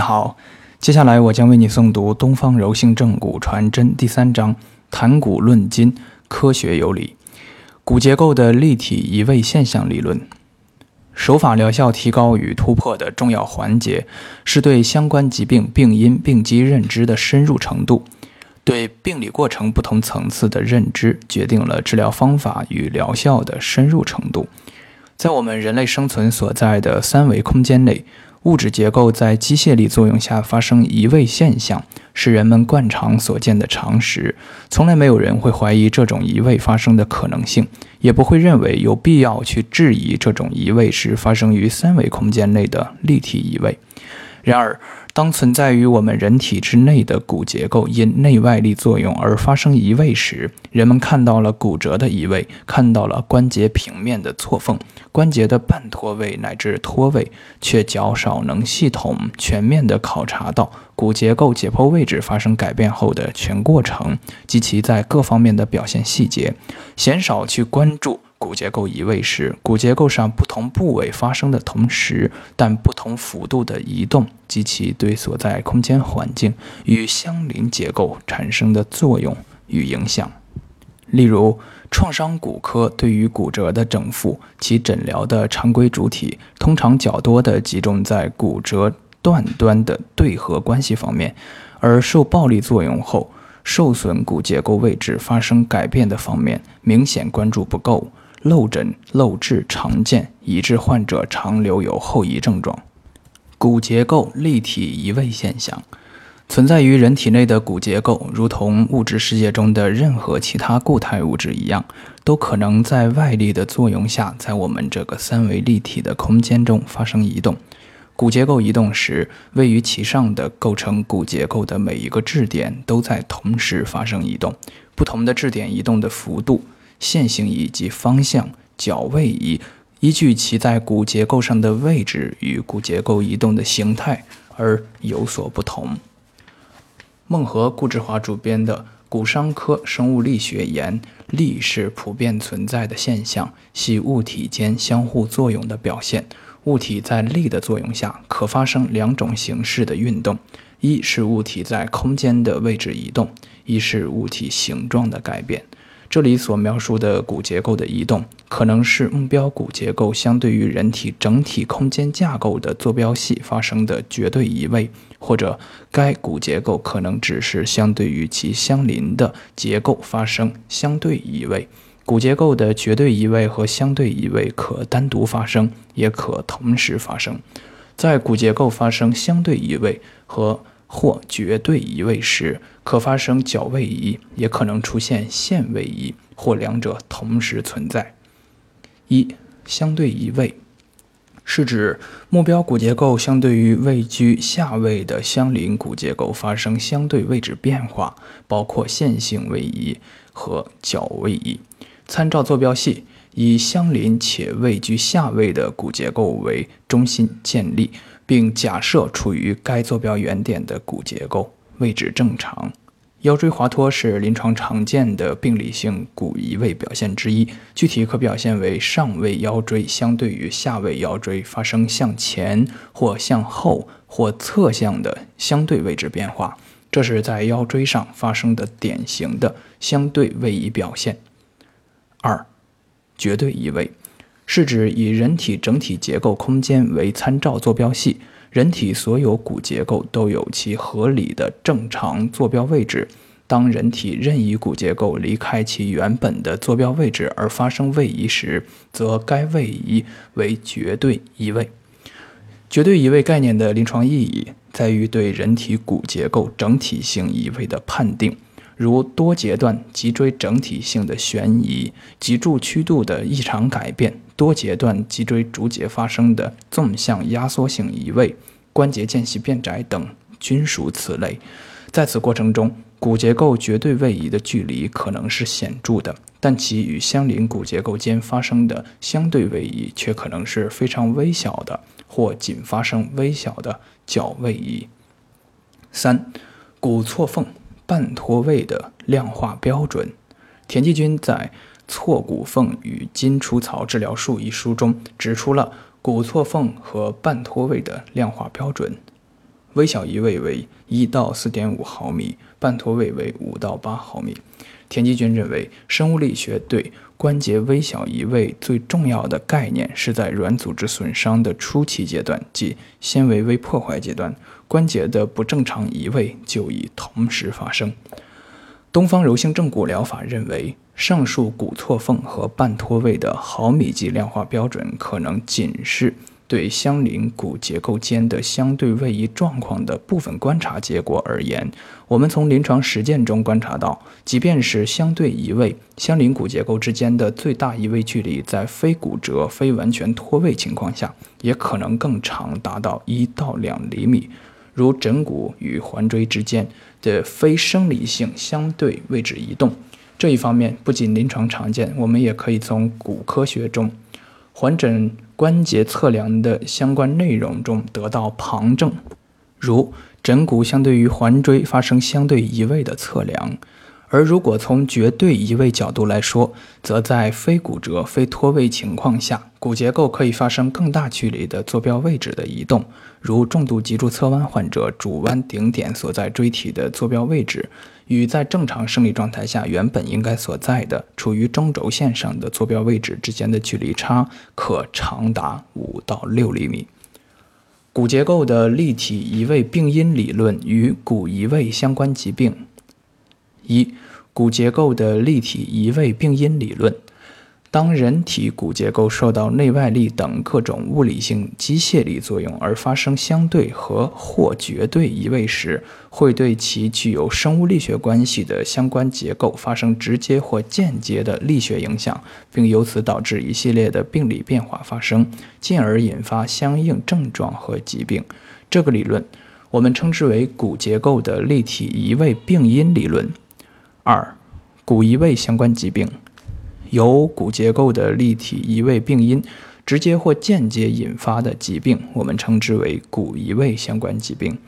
好，接下来我将为你诵读《东方柔性正骨传真》第三章：谈骨论筋，科学有理。骨结构的立体移位现象理论，手法疗效提高与突破的重要环节，是对相关疾病病因、病机认知的深入程度。对病理过程不同层次的认知，决定了治疗方法与疗效的深入程度。在我们人类生存所在的三维空间内。物质结构在机械力作用下发生移位现象，是人们惯常所见的常识。从来没有人会怀疑这种移位发生的可能性，也不会认为有必要去质疑这种移位是发生于三维空间内的立体移位。然而，当存在于我们人体之内的骨结构因内外力作用而发生移位时，人们看到了骨折的移位，看到了关节平面的错缝、关节的半脱位乃至脱位，却较少能系统全面地考察到骨结构解剖位置发生改变后的全过程及其在各方面的表现细节，鲜少去关注。骨结构移位时，骨结构上不同部位发生的同时，但不同幅度的移动及其对所在空间环境与相邻结构产生的作用与影响。例如，创伤骨科对于骨折的整复，其诊疗的常规主体通常较多地集中在骨折断端的对合关系方面，而受暴力作用后受损骨结构位置发生改变的方面，明显关注不够。漏诊漏治常见，以致患者常留有后遗症状。骨结构立体移位现象存在于人体内的骨结构，如同物质世界中的任何其他固态物质一样，都可能在外力的作用下，在我们这个三维立体的空间中发生移动。骨结构移动时，位于其上的构成骨结构的每一个质点都在同时发生移动，不同的质点移动的幅度。线性移及方向角位移，依据其在骨结构上的位置与骨结构移动的形态而有所不同。孟和顾志华主编的《骨伤科生物力学》言：力是普遍存在的现象，系物体间相互作用的表现。物体在力的作用下，可发生两种形式的运动：一是物体在空间的位置移动，一是物体形状的改变。这里所描述的骨结构的移动，可能是目标骨结构相对于人体整体空间架构的坐标系发生的绝对移位，或者该骨结构可能只是相对于其相邻的结构发生相对移位。骨结构的绝对移位和相对移位可单独发生，也可同时发生。在骨结构发生相对移位和或绝对移位时，可发生角位移，也可能出现线位移，或两者同时存在。一、相对移位是指目标骨结构相对于位居下位的相邻骨结构发生相对位置变化，包括线性位移和角位移。参照坐标系，以相邻且位居下位的骨结构为中心建立。并假设处于该坐标原点的骨结构位置正常。腰椎滑脱是临床常见的病理性骨移位表现之一，具体可表现为上位腰椎相对于下位腰椎发生向前或向后或侧向的相对位置变化，这是在腰椎上发生的典型的相对位移表现。二，绝对移位。是指以人体整体结构空间为参照坐标系，人体所有骨结构都有其合理的正常坐标位置。当人体任意骨结构离开其原本的坐标位置而发生位移时，则该位移为绝对移位。绝对移位概念的临床意义在于对人体骨结构整体性移位的判定。如多节段脊椎整体性的悬移、脊柱曲度的异常改变、多节段脊椎逐节发生的纵向压缩性移位、关节间隙变窄等，均属此类。在此过程中，骨结构绝对位移的距离可能是显著的，但其与相邻骨结构间发生的相对位移却可能是非常微小的，或仅发生微小的角位移。三、骨错缝。半脱位的量化标准，田继军在《错骨缝与筋出槽治疗术》一书中指出了骨错缝和半脱位的量化标准。微小移位为一到四点五毫米，半脱位为五到八毫米。田继军认为，生物力学对关节微小移位最重要的概念是在软组织损伤的初期阶段，即纤维微破坏阶段，关节的不正常移位就已同时发生。东方柔性正骨疗法认为，上述骨错缝和半脱位的毫米级量化标准可能仅是。对相邻骨结构间的相对位移状况的部分观察结果而言，我们从临床实践中观察到，即便是相对移位，相邻骨结构之间的最大移位距离，在非骨折、非完全脱位情况下，也可能更长，达到一到两厘米。如枕骨与环椎之间的非生理性相对位置移动，这一方面不仅临床常见，我们也可以从骨科学中。环枕关节测量的相关内容中得到旁证，如枕骨相对于环椎发生相对移位的测量。而如果从绝对移位角度来说，则在非骨折、非脱位情况下，骨结构可以发生更大距离的坐标位置的移动，如重度脊柱侧弯患者主弯顶点所在椎体的坐标位置。与在正常生理状态下原本应该所在的处于中轴线上的坐标位置之间的距离差可长达五到六厘米。骨结构的立体移位病因理论与骨移位相关疾病。一、骨结构的立体移位病因理论。当人体骨结构受到内外力等各种物理性机械力作用而发生相对和或绝对移位时，会对其具有生物力学关系的相关结构发生直接或间接的力学影响，并由此导致一系列的病理变化发生，进而引发相应症状和疾病。这个理论我们称之为骨结构的立体移位病因理论。二、骨移位相关疾病。由骨结构的立体移位病因直接或间接引发的疾病，我们称之为骨移位相关疾病。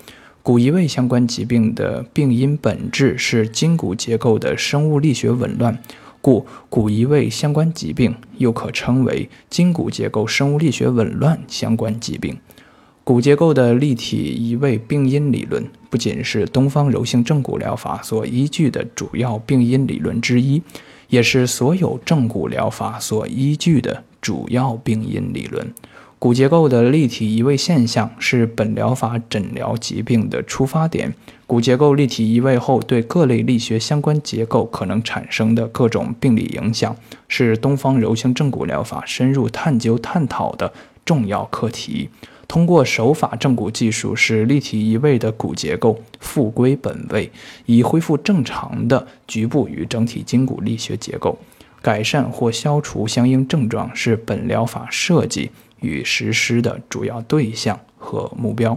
骨移位相关疾病的病因本质是筋骨结构的生物力学紊乱，故骨移位相关疾病又可称为筋骨结构生物力学紊乱相关疾病。骨结构的立体移位病因理论不仅是东方柔性正骨疗法所依据的主要病因理论之一。也是所有正骨疗法所依据的主要病因理论。骨结构的立体移位现象是本疗法诊疗疾病的出发点。骨结构立体移位后对各类力学相关结构可能产生的各种病理影响，是东方柔性正骨疗法深入探究探讨的重要课题。通过手法正骨技术，使立体移位的骨结构复归本位，以恢复正常的局部与整体筋骨力学结构，改善或消除相应症状，是本疗法设计与实施的主要对象和目标。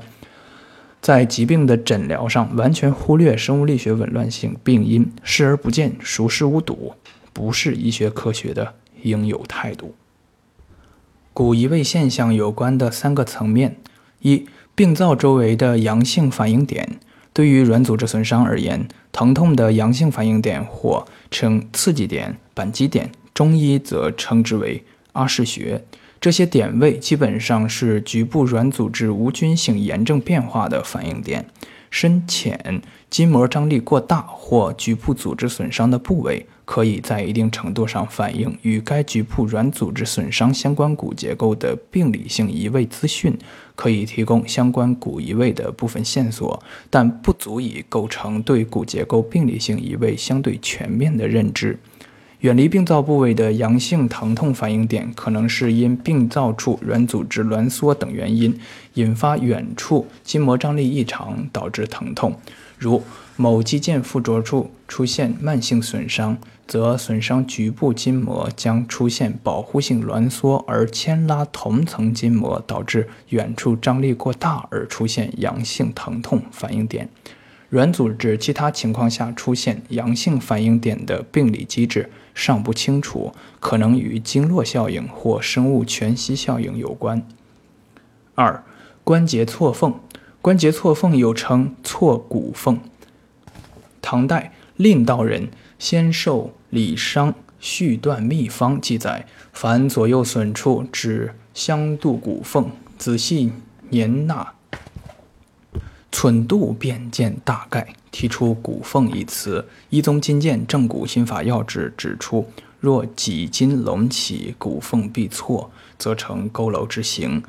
在疾病的诊疗上，完全忽略生物力学紊乱性病因，视而不见，熟视无睹，不是医学科学的应有态度。骨移位现象有关的三个层面：一、病灶周围的阳性反应点。对于软组织损伤而言，疼痛的阳性反应点或称刺激点、扳机点，中医则称之为阿是穴。这些点位基本上是局部软组织无菌性炎症变化的反应点。深浅、筋膜张力过大或局部组织损伤的部位。可以在一定程度上反映与该局部软组织损伤相关骨结构的病理性移位资讯，可以提供相关骨移位的部分线索，但不足以构成对骨结构病理性移位相对全面的认知。远离病灶部位的阳性疼痛反应点，可能是因病灶处软组织挛缩等原因引发远处筋膜张力异常导致疼痛，如某肌腱附着处出现慢性损伤。则损伤局部筋膜将出现保护性挛缩，而牵拉同层筋膜，导致远处张力过大而出现阳性疼痛反应点。软组织其他情况下出现阳性反应点的病理机制尚不清楚，可能与经络效应或生物全息效应有关。二、关节错缝，关节错缝又称错骨缝。唐代令道人。先受李商续断秘方记载，凡左右损处，指相度骨缝，仔细粘纳，寸度便见大概，提出“骨缝”一词。一宗金鉴《正骨心法要旨》指出，若脊筋隆起，骨缝必错，则成佝偻之形；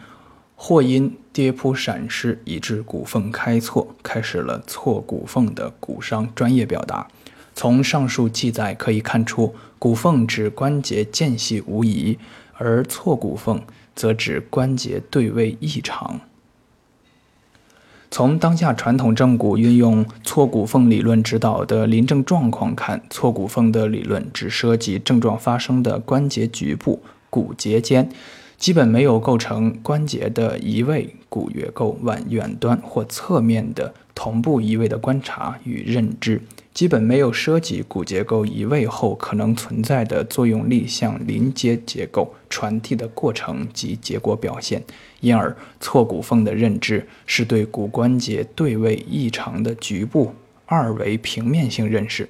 或因跌扑闪失，以致骨缝开错，开始了错骨缝的骨伤专业表达。从上述记载可以看出，骨缝指关节间隙无疑，而错骨缝则指关节对位异常。从当下传统正骨运用错骨缝理论指导的临症状况看，错骨缝的理论只涉及症状发生的关节局部、骨节间，基本没有构成关节的移位、骨越构往远端或侧面的同步移位的观察与认知。基本没有涉及骨结构移位后可能存在的作用力向邻接结构传递的过程及结果表现，因而错骨缝的认知是对骨关节对位异常的局部二维平面性认识。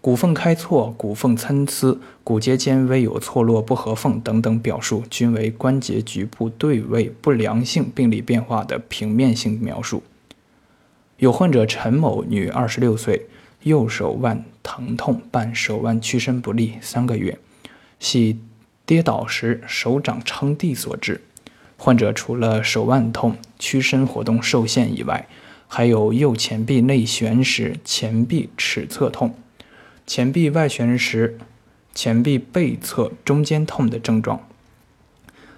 骨缝开错、骨缝参差、骨节间微有错落不合缝等等表述，均为关节局部对位不良性病理变化的平面性描述。有患者陈某，女，二十六岁。右手腕疼痛伴手腕屈伸不利三个月，系跌倒时手掌撑地所致。患者除了手腕痛、屈伸活动受限以外，还有右前臂内旋时前臂尺侧痛、前臂外旋时前臂背侧中间痛的症状。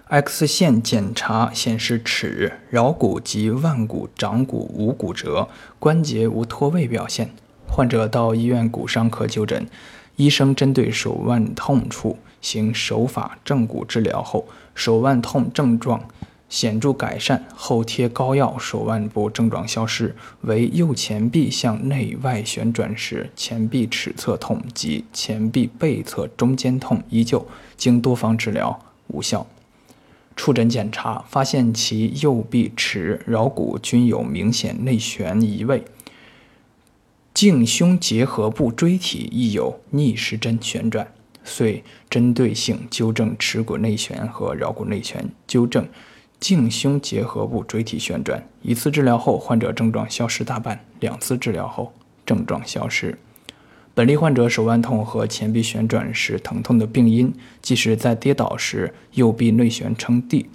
X 线检查显示尺桡骨及腕骨掌骨无骨折，关节无脱位表现。患者到医院骨伤科就诊，医生针对手腕痛处行手法正骨治疗后，手腕痛症状显著改善，后贴膏药，手腕部症状消失，为右前臂向内外旋转时前臂尺侧痛及前臂背侧中间痛依旧，经多方治疗无效。触诊检查发现其右臂尺桡骨均有明显内旋移位。颈胸结合部椎体亦有逆时针旋转，遂针对性纠正耻骨内旋和桡骨内旋，纠正颈胸结合部椎体旋转。一次治疗后，患者症状消失大半；两次治疗后，症状消失。本例患者手腕痛和前臂旋转时疼痛的病因，即是在跌倒时右臂内旋撑地，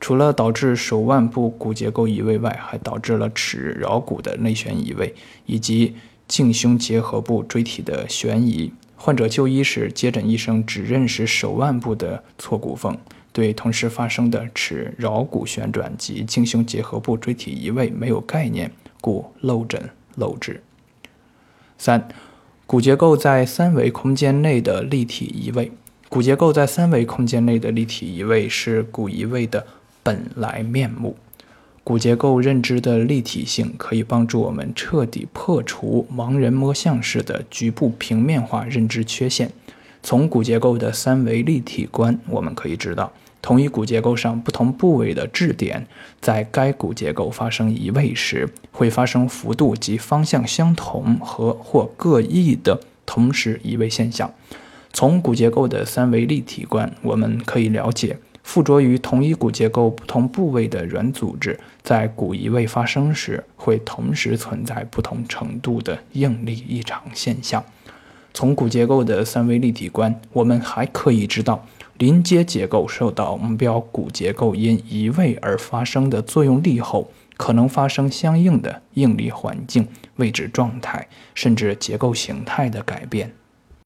除了导致手腕部骨结构移位外，还导致了尺桡骨的内旋移位，以及。颈胸结合部椎体的旋移，患者就医时，接诊医生只认识手腕部的错骨缝，对同时发生的尺桡骨旋转及颈胸结合部椎体移位没有概念，故漏诊漏治。三、骨结构在三维空间内的立体移位。骨结构在三维空间内的立体移位是骨移位的本来面目。骨结构认知的立体性可以帮助我们彻底破除盲人摸象式的局部平面化认知缺陷。从骨结构的三维立体观，我们可以知道，同一骨结构上不同部位的质点，在该骨结构发生移位时，会发生幅度及方向相同和或各异的同时移位现象。从骨结构的三维立体观，我们可以了解。附着于同一骨结构不同部位的软组织，在骨移位发生时，会同时存在不同程度的应力异常现象。从骨结构的三维立体观，我们还可以知道，临接结构受到目标骨结构因移位而发生的作用力后，可能发生相应的应力环境、位置状态，甚至结构形态的改变。